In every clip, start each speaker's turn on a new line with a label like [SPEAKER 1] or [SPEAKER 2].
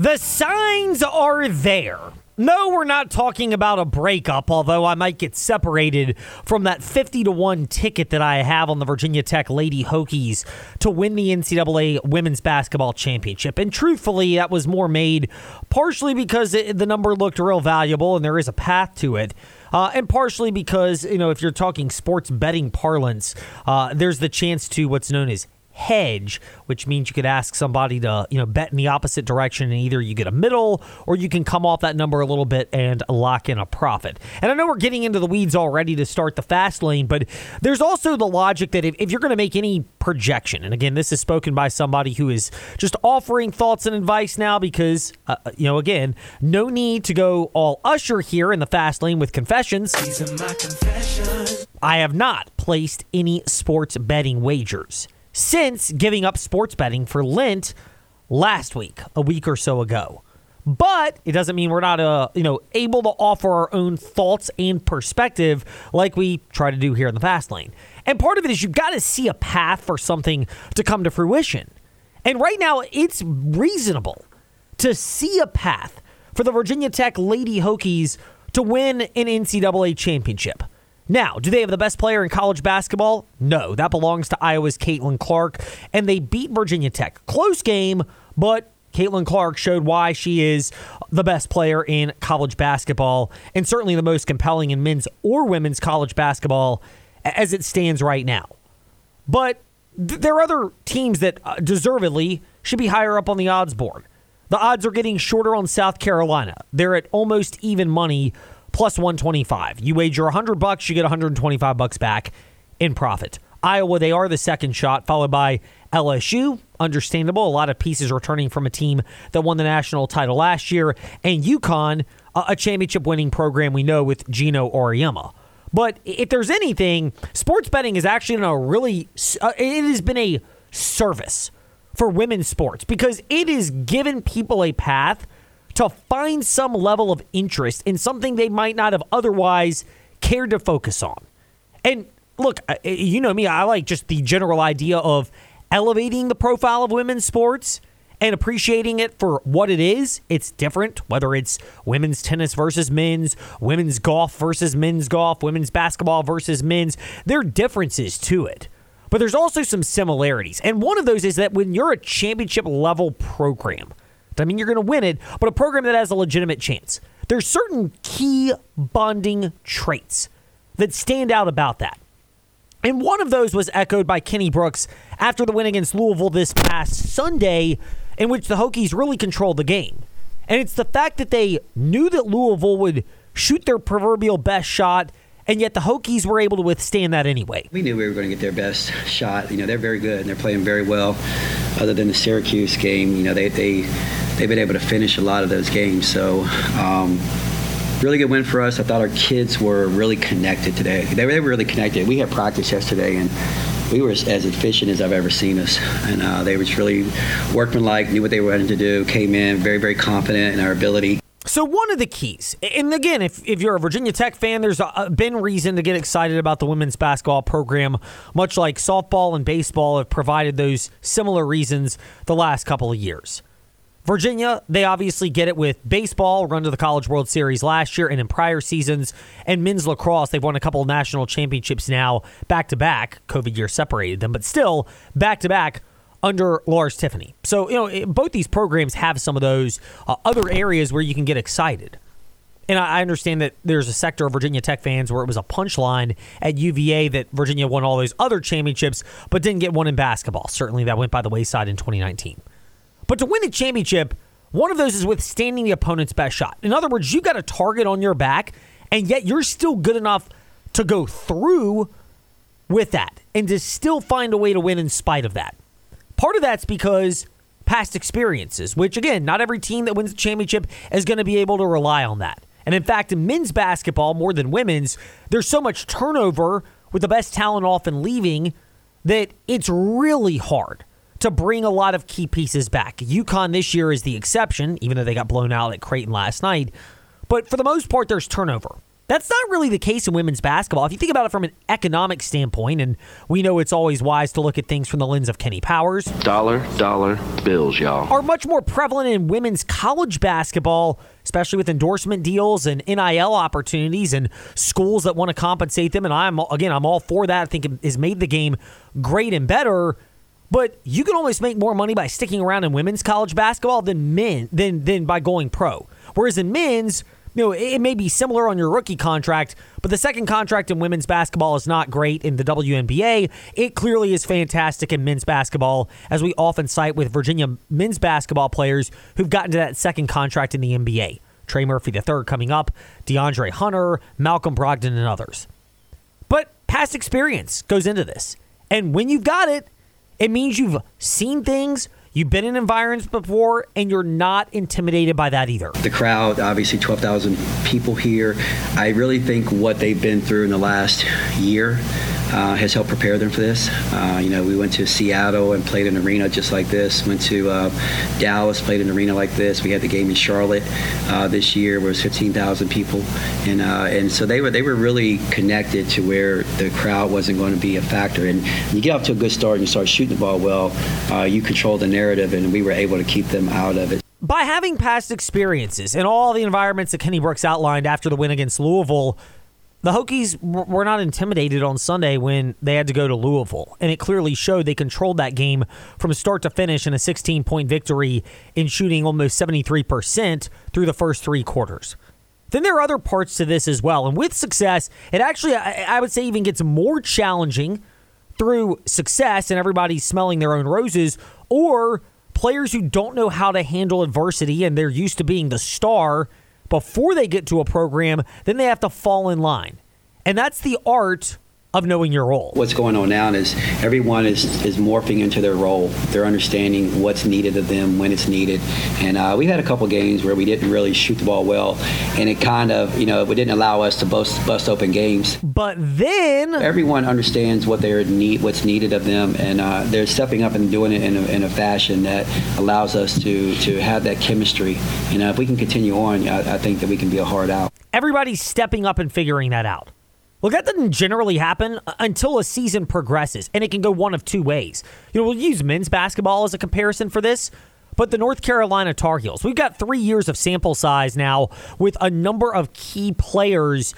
[SPEAKER 1] The signs are there. No, we're not talking about a breakup, although I might get separated from that 50 to 1 ticket that I have on the Virginia Tech Lady Hokies to win the NCAA Women's Basketball Championship. And truthfully, that was more made partially because it, the number looked real valuable and there is a path to it. Uh, and partially because, you know, if you're talking sports betting parlance, uh, there's the chance to what's known as hedge, which means you could ask somebody to, you know, bet in the opposite direction and either you get a middle or you can come off that number a little bit and lock in a profit. And I know we're getting into the weeds already to start the fast lane, but there's also the logic that if, if you're going to make any projection, and again, this is spoken by somebody who is just offering thoughts and advice now because, uh, you know, again, no need to go all usher here in the fast lane with confessions. confessions. I have not placed any sports betting wagers since giving up sports betting for Lent last week, a week or so ago. But it doesn't mean we're not uh, you know able to offer our own thoughts and perspective like we try to do here in the fast lane. And part of it is you've got to see a path for something to come to fruition. And right now it's reasonable to see a path for the Virginia Tech Lady Hokies to win an NCAA championship. Now, do they have the best player in college basketball? No, that belongs to Iowa's Caitlin Clark, and they beat Virginia Tech. Close game, but Caitlin Clark showed why she is the best player in college basketball and certainly the most compelling in men's or women's college basketball as it stands right now. But th- there are other teams that uh, deservedly should be higher up on the odds board. The odds are getting shorter on South Carolina. They're at almost even money plus 125. You wager 100 bucks, you get 125 bucks back in profit. Iowa, they are the second shot, followed by LSU. Understandable. A lot of pieces returning from a team that won the national title last year, and UConn, a championship winning program we know with Geno Auriemma. But if there's anything, sports betting is actually in a really, uh, it has been a service for women's sports because it has given people a path to find some level of interest in something they might not have otherwise cared to focus on. And look, you know me, I like just the general idea of elevating the profile of women's sports and appreciating it for what it is. It's different, whether it's women's tennis versus men's, women's golf versus men's golf, women's basketball versus men's. There are differences to it. But there's also some similarities. And one of those is that when you're a championship level program, I mean, you're going to win it, but a program that has a legitimate chance. There's certain key bonding traits that stand out about that. And one of those was echoed by Kenny Brooks after the win against Louisville this past Sunday, in which the Hokies really controlled the game. And it's the fact that they knew that Louisville would shoot their proverbial best shot and yet the Hokies were able to withstand that anyway.
[SPEAKER 2] We knew we were going to get their best shot. You know, they're very good and they're playing very well. Other than the Syracuse game, you know, they they they've been able to finish a lot of those games. So. Um, really good win for us. I thought our kids were really connected today. They were, they were really connected. We had practice yesterday, and we were as, as efficient as I've ever seen us. And uh, they were just really workmanlike, knew what they were wanted to do, came in very, very confident in our ability.
[SPEAKER 1] So one of the keys, and again, if, if you're a Virginia Tech fan, there's a, been reason to get excited about the women's basketball program, much like softball and baseball have provided those similar reasons the last couple of years. Virginia, they obviously get it with baseball, run to the College World Series last year and in prior seasons, and men's lacrosse, they've won a couple national championships now back to back. COVID year separated them, but still back to back under Lars Tiffany. So, you know, both these programs have some of those uh, other areas where you can get excited. And I understand that there's a sector of Virginia Tech fans where it was a punchline at UVA that Virginia won all those other championships, but didn't get one in basketball. Certainly that went by the wayside in 2019. But to win a championship, one of those is withstanding the opponent's best shot. In other words, you've got a target on your back, and yet you're still good enough to go through with that and to still find a way to win in spite of that. Part of that's because past experiences, which again, not every team that wins the championship is going to be able to rely on that. And in fact, in men's basketball, more than women's, there's so much turnover with the best talent often leaving that it's really hard to bring a lot of key pieces back. UConn this year is the exception, even though they got blown out at Creighton last night. But for the most part, there's turnover. That's not really the case in women's basketball. If you think about it from an economic standpoint, and we know it's always wise to look at things from the lens of Kenny Powers.
[SPEAKER 3] Dollar, dollar bills, y'all.
[SPEAKER 1] Are much more prevalent in women's college basketball, especially with endorsement deals and NIL opportunities and schools that want to compensate them. And I'm, again, I'm all for that. I think it has made the game great and better. But you can almost make more money by sticking around in women's college basketball than men than than by going pro. Whereas in men's, you know, it may be similar on your rookie contract, but the second contract in women's basketball is not great in the WNBA. It clearly is fantastic in men's basketball, as we often cite with Virginia men's basketball players who've gotten to that second contract in the NBA. Trey Murphy III coming up, DeAndre Hunter, Malcolm Brogdon, and others. But past experience goes into this. And when you've got it, it means you've seen things, You've been in environments before, and you're not intimidated by that either.
[SPEAKER 2] The crowd, obviously 12,000 people here. I really think what they've been through in the last year uh, has helped prepare them for this. Uh, you know, we went to Seattle and played an arena just like this. Went to uh, Dallas, played an arena like this. We had the game in Charlotte uh, this year, where it was 15,000 people, and uh, and so they were they were really connected to where the crowd wasn't going to be a factor. And you get off to a good start and you start shooting the ball well, uh, you control the narrative, and we were able to keep them out of it.
[SPEAKER 1] By having past experiences in all the environments that Kenny Brooks outlined after the win against Louisville the Hokies were not intimidated on Sunday when they had to go to Louisville, and it clearly showed they controlled that game from start to finish in a 16 point victory in shooting almost 73% through the first three quarters. Then there are other parts to this as well, and with success, it actually, I would say, even gets more challenging through success and everybody smelling their own roses, or players who don't know how to handle adversity and they're used to being the star before they get to a program, then they have to fall in line. And that's the art of knowing your role.
[SPEAKER 2] What's going on now is everyone is, is morphing into their role. They're understanding what's needed of them when it's needed. And uh, we had a couple games where we didn't really shoot the ball well, and it kind of, you know, it didn't allow us to bust, bust open games.
[SPEAKER 1] But then
[SPEAKER 2] everyone understands what they're need, what's needed of them, and uh, they're stepping up and doing it in a, in a, fashion that allows us to to have that chemistry. You know, if we can continue on, I, I think that we can be a hard out.
[SPEAKER 1] Everybody's stepping up and figuring that out. Well, that doesn't generally happen uh, until a season progresses, and it can go one of two ways. You know, we'll use men's basketball as a comparison for this, but the North Carolina Tar Heels, we've got three years of sample size now with a number of key players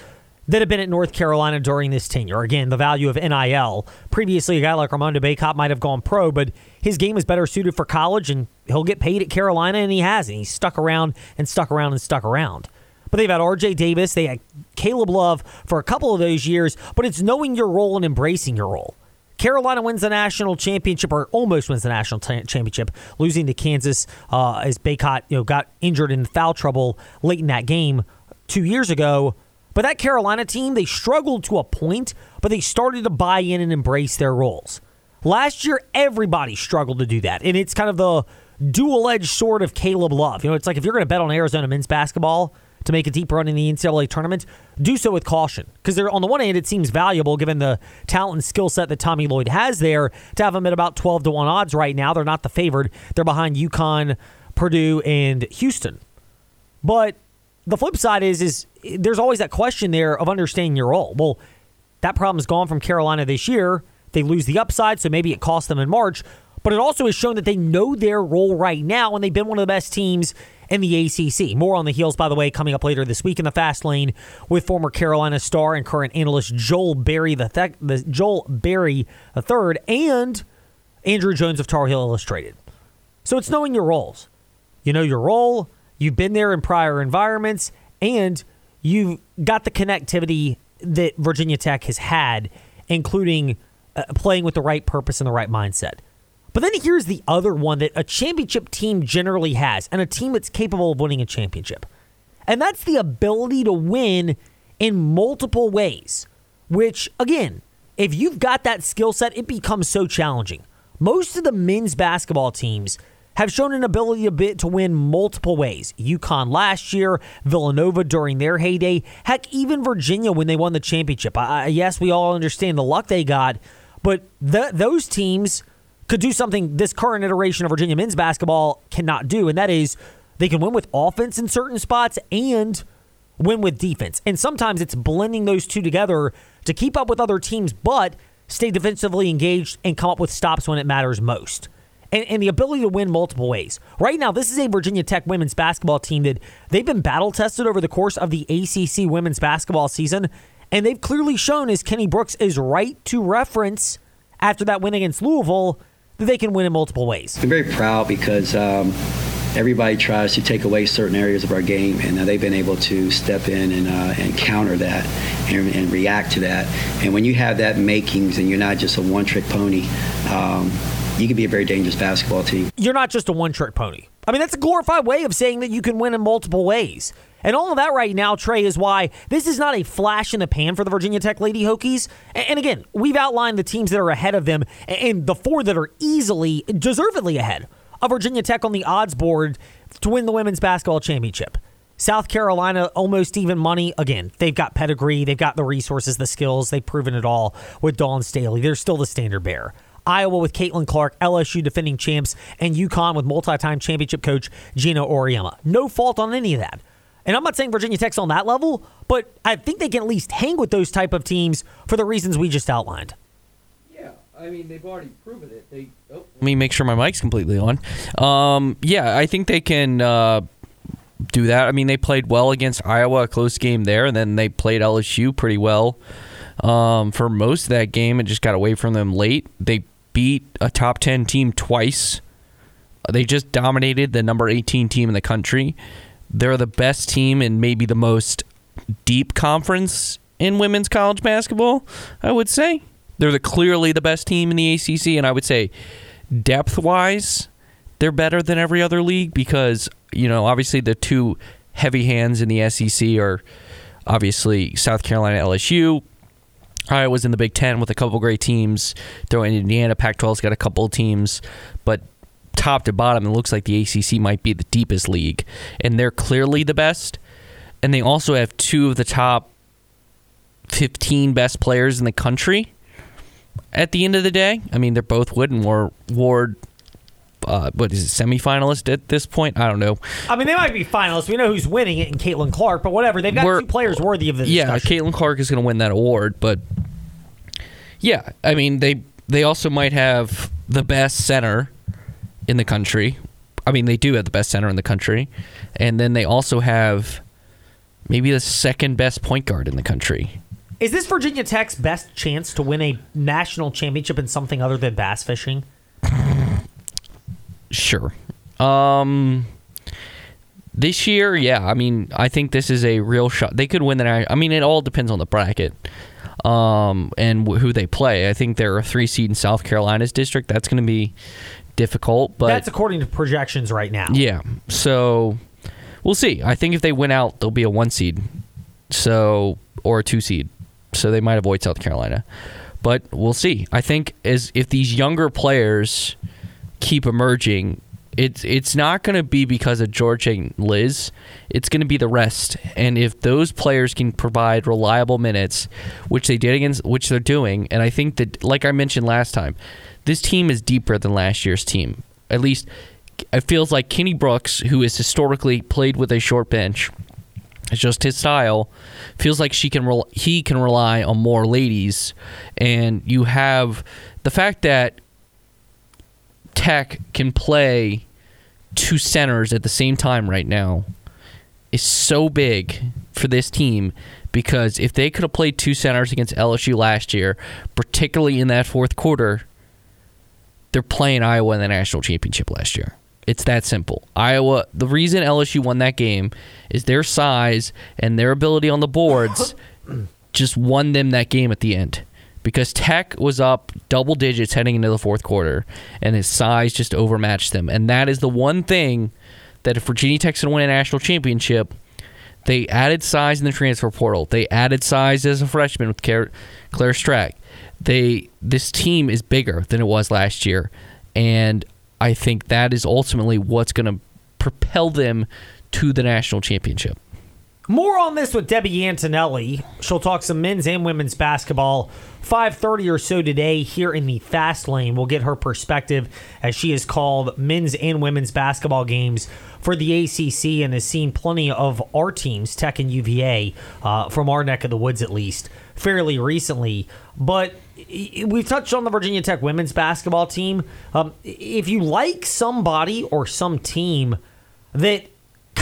[SPEAKER 1] that have been at North Carolina during this tenure. Again, the value of NIL. Previously, a guy like Armando Bacot might have gone pro, but his game is better suited for college, and he'll get paid at Carolina, and he has, and he's stuck around and stuck around and stuck around. But they've had R.J. Davis, they had Caleb Love for a couple of those years. But it's knowing your role and embracing your role. Carolina wins the national championship, or almost wins the national t- championship, losing to Kansas uh, as Bacot you know got injured in foul trouble late in that game two years ago. But that Carolina team, they struggled to a point, but they started to buy in and embrace their roles. Last year, everybody struggled to do that, and it's kind of the dual-edged sword of Caleb Love. You know, it's like if you're going to bet on Arizona men's basketball, to make a deep run in the NCAA tournament, do so with caution. Because on the one hand, it seems valuable given the talent and skill set that Tommy Lloyd has there to have them at about 12 to 1 odds right now. They're not the favored, they're behind UConn, Purdue, and Houston. But the flip side is, is there's always that question there of understanding your role. Well, that problem's gone from Carolina this year. They lose the upside, so maybe it cost them in March. But it also has shown that they know their role right now, and they've been one of the best teams in the ACC. More on the heels, by the way, coming up later this week in the Fast Lane with former Carolina star and current analyst Joel Berry the, th- the Joel Berry the third and Andrew Jones of Tar Heel Illustrated. So it's knowing your roles. You know your role. You've been there in prior environments, and you've got the connectivity that Virginia Tech has had, including uh, playing with the right purpose and the right mindset. But then here's the other one that a championship team generally has, and a team that's capable of winning a championship. And that's the ability to win in multiple ways, which, again, if you've got that skill set, it becomes so challenging. Most of the men's basketball teams have shown an ability a bit to win multiple ways. UConn last year, Villanova during their heyday, heck, even Virginia when they won the championship. I, yes, we all understand the luck they got, but the, those teams could do something this current iteration of Virginia men's basketball cannot do, and that is they can win with offense in certain spots and win with defense. And sometimes it's blending those two together to keep up with other teams, but stay defensively engaged and come up with stops when it matters most. And, and, the ability to win multiple ways. Right now, this is a Virginia Tech women's basketball team that they've been battle tested over the course of the ACC women's basketball season, and they've clearly shown, as Kenny Brooks is right to reference after that win against Louisville, that they can win in multiple ways.
[SPEAKER 2] I'm very proud because um, everybody tries to take away certain areas of our game, and uh, they've been able to step in and, uh, and counter that and, and, react to that. And when you have that makings and you're not just a one trick pony, um, you can be a very dangerous basketball team.
[SPEAKER 1] You're not just a one trick pony. I mean, that's a glorified way of saying that you can win in multiple ways. And all of that right now, Trey, is why this is not a flash in the pan for the Virginia Tech Lady Hokies. And again, we've outlined the teams that are ahead of them and the four that are easily, deservedly ahead of Virginia Tech on the odds board to win the women's basketball championship. South Carolina, almost even money. Again, they've got pedigree, they've got the resources, the skills, they've proven it all with Dawn Staley. They're still the standard bearer. Iowa with Caitlin Clark, LSU defending champs, and UConn with multi time championship coach Geno Auriemma. No fault on any of that. And I'm not saying Virginia Tech's on that level, but I think they can at least hang with those type of teams for the reasons we just outlined.
[SPEAKER 4] Yeah, I mean they've already proven it. They oh. let me make sure my mic's completely on. Um, yeah, I think they can uh, do that. I mean they played well against Iowa, a close game there, and then they played LSU pretty well um, for most of that game and just got away from them late. They beat a top ten team twice. They just dominated the number 18 team in the country they're the best team and maybe the most deep conference in women's college basketball, I would say. They're the clearly the best team in the ACC and I would say depth-wise, they're better than every other league because, you know, obviously the two heavy hands in the SEC are obviously South Carolina LSU. Iowa's in the Big Ten with a couple great teams. Throwing Indiana, Pac-12's got a couple teams, but top to bottom, it looks like the ACC might be the deepest league, and they're clearly the best. And they also have two of the top 15 best players in the country. At the end of the day, I mean, they're both Wood and Ward. Uh, what is it, semifinalist at this point? I don't know.
[SPEAKER 1] I mean, they might be finalists. We know who's winning it in Caitlin Clark, but whatever. They've got We're, two players worthy of this.
[SPEAKER 4] Yeah, Caitlin Clark is going to win that award, but yeah, I mean, they they also might have the best center in the country. I mean, they do have the best center in the country, and then they also have maybe the second best point guard in the country.
[SPEAKER 1] Is this Virginia Tech's best chance to win a national championship in something other than bass fishing?
[SPEAKER 4] Sure. Um, this year, yeah. I mean, I think this is a real shot. They could win the. I mean, it all depends on the bracket, um, and who they play. I think they're a three seed in South Carolina's district. That's going to be difficult, but
[SPEAKER 1] that's according to projections right now.
[SPEAKER 4] Yeah, so we'll see. I think if they win out, they'll be a one seed, so or a two seed, so they might avoid South Carolina, but we'll see. I think as if these younger players keep emerging, it's it's not going to be because of George and Liz. It's going to be the rest. And if those players can provide reliable minutes, which they did against, which they're doing, and I think that, like I mentioned last time, this team is deeper than last year's team. At least it feels like Kenny Brooks, who has historically played with a short bench, it's just his style. Feels like she can re- he can rely on more ladies, and you have the fact that Tech can play two centers at the same time right now is so big for this team because if they could have played two centers against LSU last year, particularly in that fourth quarter, they're playing Iowa in the national championship last year. It's that simple. Iowa, the reason LSU won that game is their size and their ability on the boards just won them that game at the end. Because Tech was up double digits heading into the fourth quarter, and his size just overmatched them. And that is the one thing that if Virginia Tech's going to win a national championship, they added size in the transfer portal. They added size as a freshman with Claire, Strack they this team is bigger than it was last year, and I think that is ultimately what's going to propel them to the national championship.
[SPEAKER 1] More on this with Debbie Antonelli. She'll talk some men's and women's basketball. 5:30 or so today here in the fast lane. We'll get her perspective as she has called men's and women's basketball games for the ACC and has seen plenty of our teams, Tech and UVA, uh, from our neck of the woods at least, fairly recently. But we've touched on the Virginia Tech women's basketball team. Um, if you like somebody or some team that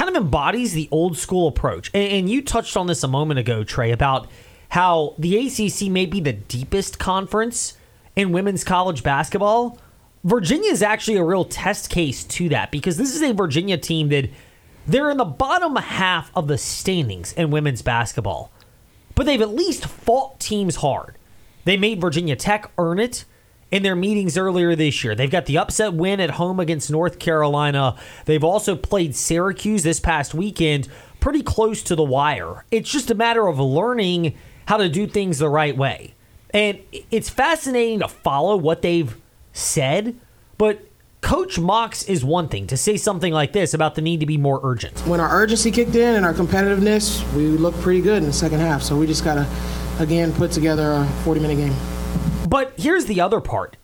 [SPEAKER 1] kind of embodies the old school approach, and, and you touched on this a moment ago, Trey, about how the ACC may be the deepest conference in women's college basketball. Virginia is actually a real test case to that because this is a Virginia team that they're in the bottom half of the standings in women's basketball, but they've at least fought teams hard. They made Virginia Tech earn it in their meetings earlier this year. They've got the upset win at home against North Carolina. They've also played Syracuse this past weekend pretty close to the wire. It's just a matter of learning how to do things the right way. And it's fascinating to follow what they've said, but Coach Mox is one thing to say something like this about the need to be more urgent.
[SPEAKER 5] When our urgency kicked in and our competitiveness, we looked pretty good in the second half. So we just got to, again, put together a 40 minute game.
[SPEAKER 1] But here's the other part.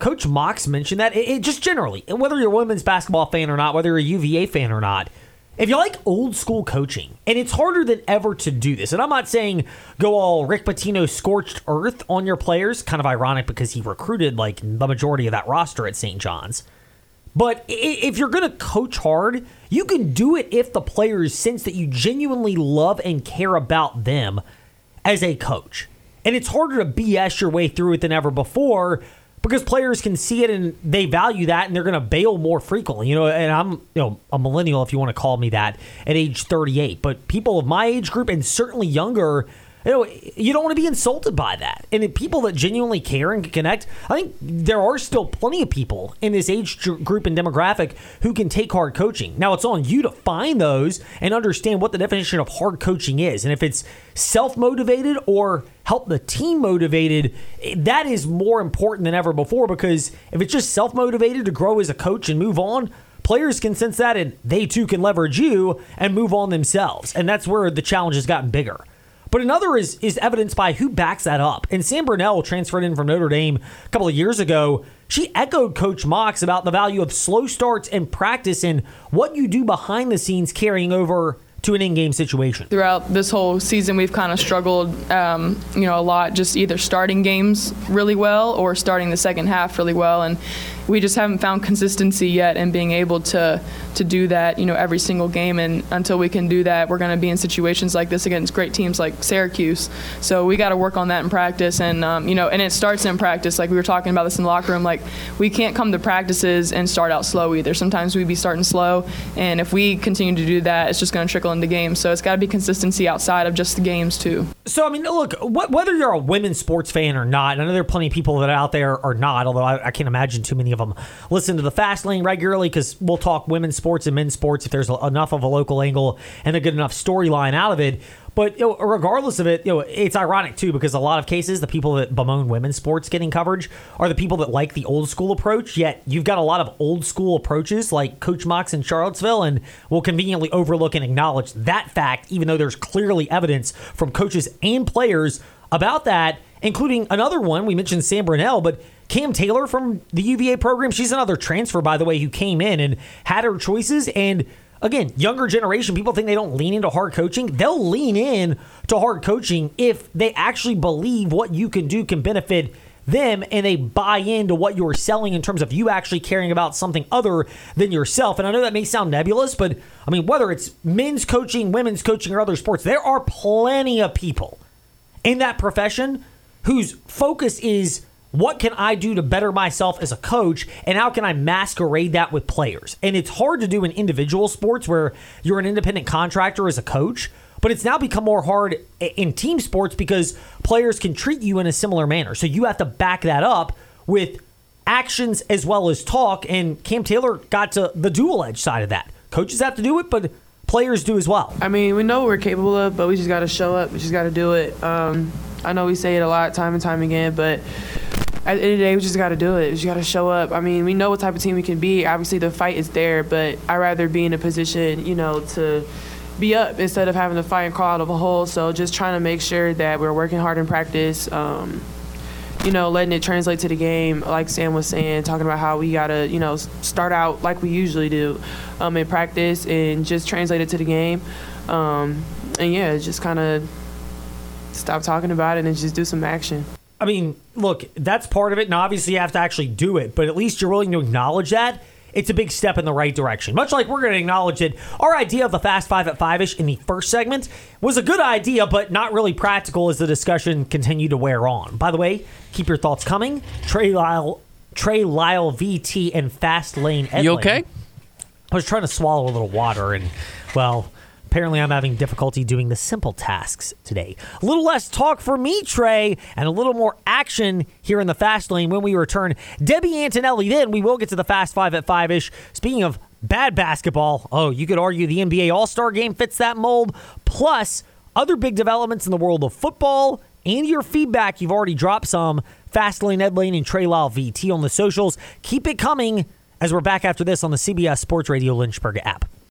[SPEAKER 1] Coach Mox mentioned that it, it just generally, and whether you're a women's basketball fan or not, whether you're a UVA fan or not, if you like old school coaching, and it's harder than ever to do this, and I'm not saying go all Rick Pitino scorched earth on your players, kind of ironic because he recruited like the majority of that roster at St. John's. But if you're going to coach hard, you can do it if the players sense that you genuinely love and care about them as a coach. And it's harder to BS your way through it than ever before because players can see it and they value that and they're going to bail more frequently. You know, and I'm you know a millennial if you want to call me that at age 38, but people of my age group and certainly younger you know, you don't want to be insulted by that. And people that genuinely care and can connect, I think there are still plenty of people in this age group and demographic who can take hard coaching. Now, it's on you to find those and understand what the definition of hard coaching is. And if it's self motivated or help the team motivated, eh, that is more important than ever before because if it's just self motivated to grow as a coach and move on, players can sense that and they too can leverage you and move on themselves. And that's where the challenge has gotten bigger. But another is is evidenced by who backs that up. And Sam Brunelle transferred in from Notre Dame a couple of years ago. She echoed Coach Mox about the value of slow starts and practice and what you do behind the scenes carrying over to an in-game situation.
[SPEAKER 6] Throughout this whole season, we've kind of struggled, um, you know, a lot, just either starting games really well or starting the second half really well, and we just haven't found consistency yet in being able to to do that, you know, every single game. And until we can do that, we're going to be in situations like this against great teams like Syracuse. So we got to work on that in practice, and um, you know, and it starts in practice. Like we were talking about this in the locker room. Like we can't come to practices and start out slow either. Sometimes we'd be starting slow, and if we continue to do that, it's just going to trickle into games. So it's got to be consistency outside of just the games too.
[SPEAKER 1] So I mean, look, wh- whether you're a women's sports fan or not, I know there are plenty of people that are out there are not. Although I, I can't imagine too many of them listen to the Fast Lane regularly because we'll talk women's sports and men's sports if there's enough of a local angle and a good enough storyline out of it. But you know, regardless of it, you know, it's ironic too because a lot of cases the people that bemoan women's sports getting coverage are the people that like the old school approach. Yet you've got a lot of old school approaches like Coach Mox in Charlottesville, and will conveniently overlook and acknowledge that fact, even though there's clearly evidence from coaches and players about that, including another one we mentioned Sam Brunelle, but Cam Taylor from the UVA program, she's another transfer, by the way, who came in and had her choices. And again, younger generation, people think they don't lean into hard coaching. They'll lean in to hard coaching if they actually believe what you can do can benefit them and they buy into what you're selling in terms of you actually caring about something other than yourself. And I know that may sound nebulous, but I mean, whether it's men's coaching, women's coaching, or other sports, there are plenty of people in that profession whose focus is what can I do to better myself as a coach and how can I masquerade that with players? And it's hard to do in individual sports where you're an independent contractor as a coach, but it's now become more hard in team sports because players can treat you in a similar manner. So you have to back that up with actions as well as talk. And Cam Taylor got to the dual edge side of that. Coaches have to do it, but players do as well.
[SPEAKER 7] I mean, we know what we're capable of, but we just got to show up. We just got to do it. Um, I know we say it a lot, time and time again, but at the end of the day, we just got to do it. We just got to show up. I mean, we know what type of team we can be. Obviously, the fight is there, but I'd rather be in a position, you know, to be up instead of having to fight and crawl out of a hole. So just trying to make sure that we're working hard in practice. Um, you know, letting it translate to the game, like Sam was saying, talking about how we gotta, you know, start out like we usually do um, in practice and just translate it to the game. Um, and yeah, just kind of stop talking about it and just do some action.
[SPEAKER 1] I mean, look, that's part of it, and obviously you have to actually do it, but at least you're willing to acknowledge that. It's a big step in the right direction. Much like we're going to acknowledge that our idea of the Fast Five at Five ish in the first segment was a good idea, but not really practical as the discussion continued to wear on. By the way, keep your thoughts coming. Trey Lyle, Trey Lyle, VT, and Fast Lane.
[SPEAKER 4] You okay?
[SPEAKER 1] I was trying to swallow a little water, and well, apparently I'm having difficulty doing the simple tasks today. A little less talk for me, Trey, and a little more action here in the fast lane when we return. Debbie Antonelli, then we will get to the fast five at five ish. Speaking of bad basketball, oh, you could argue the NBA All Star game fits that mold, plus other big developments in the world of football. And your feedback, you've already dropped some. Fastlane, Ed Lane, and Trey Lyle VT on the socials. Keep it coming as we're back after this on the CBS Sports Radio Lynchburg app.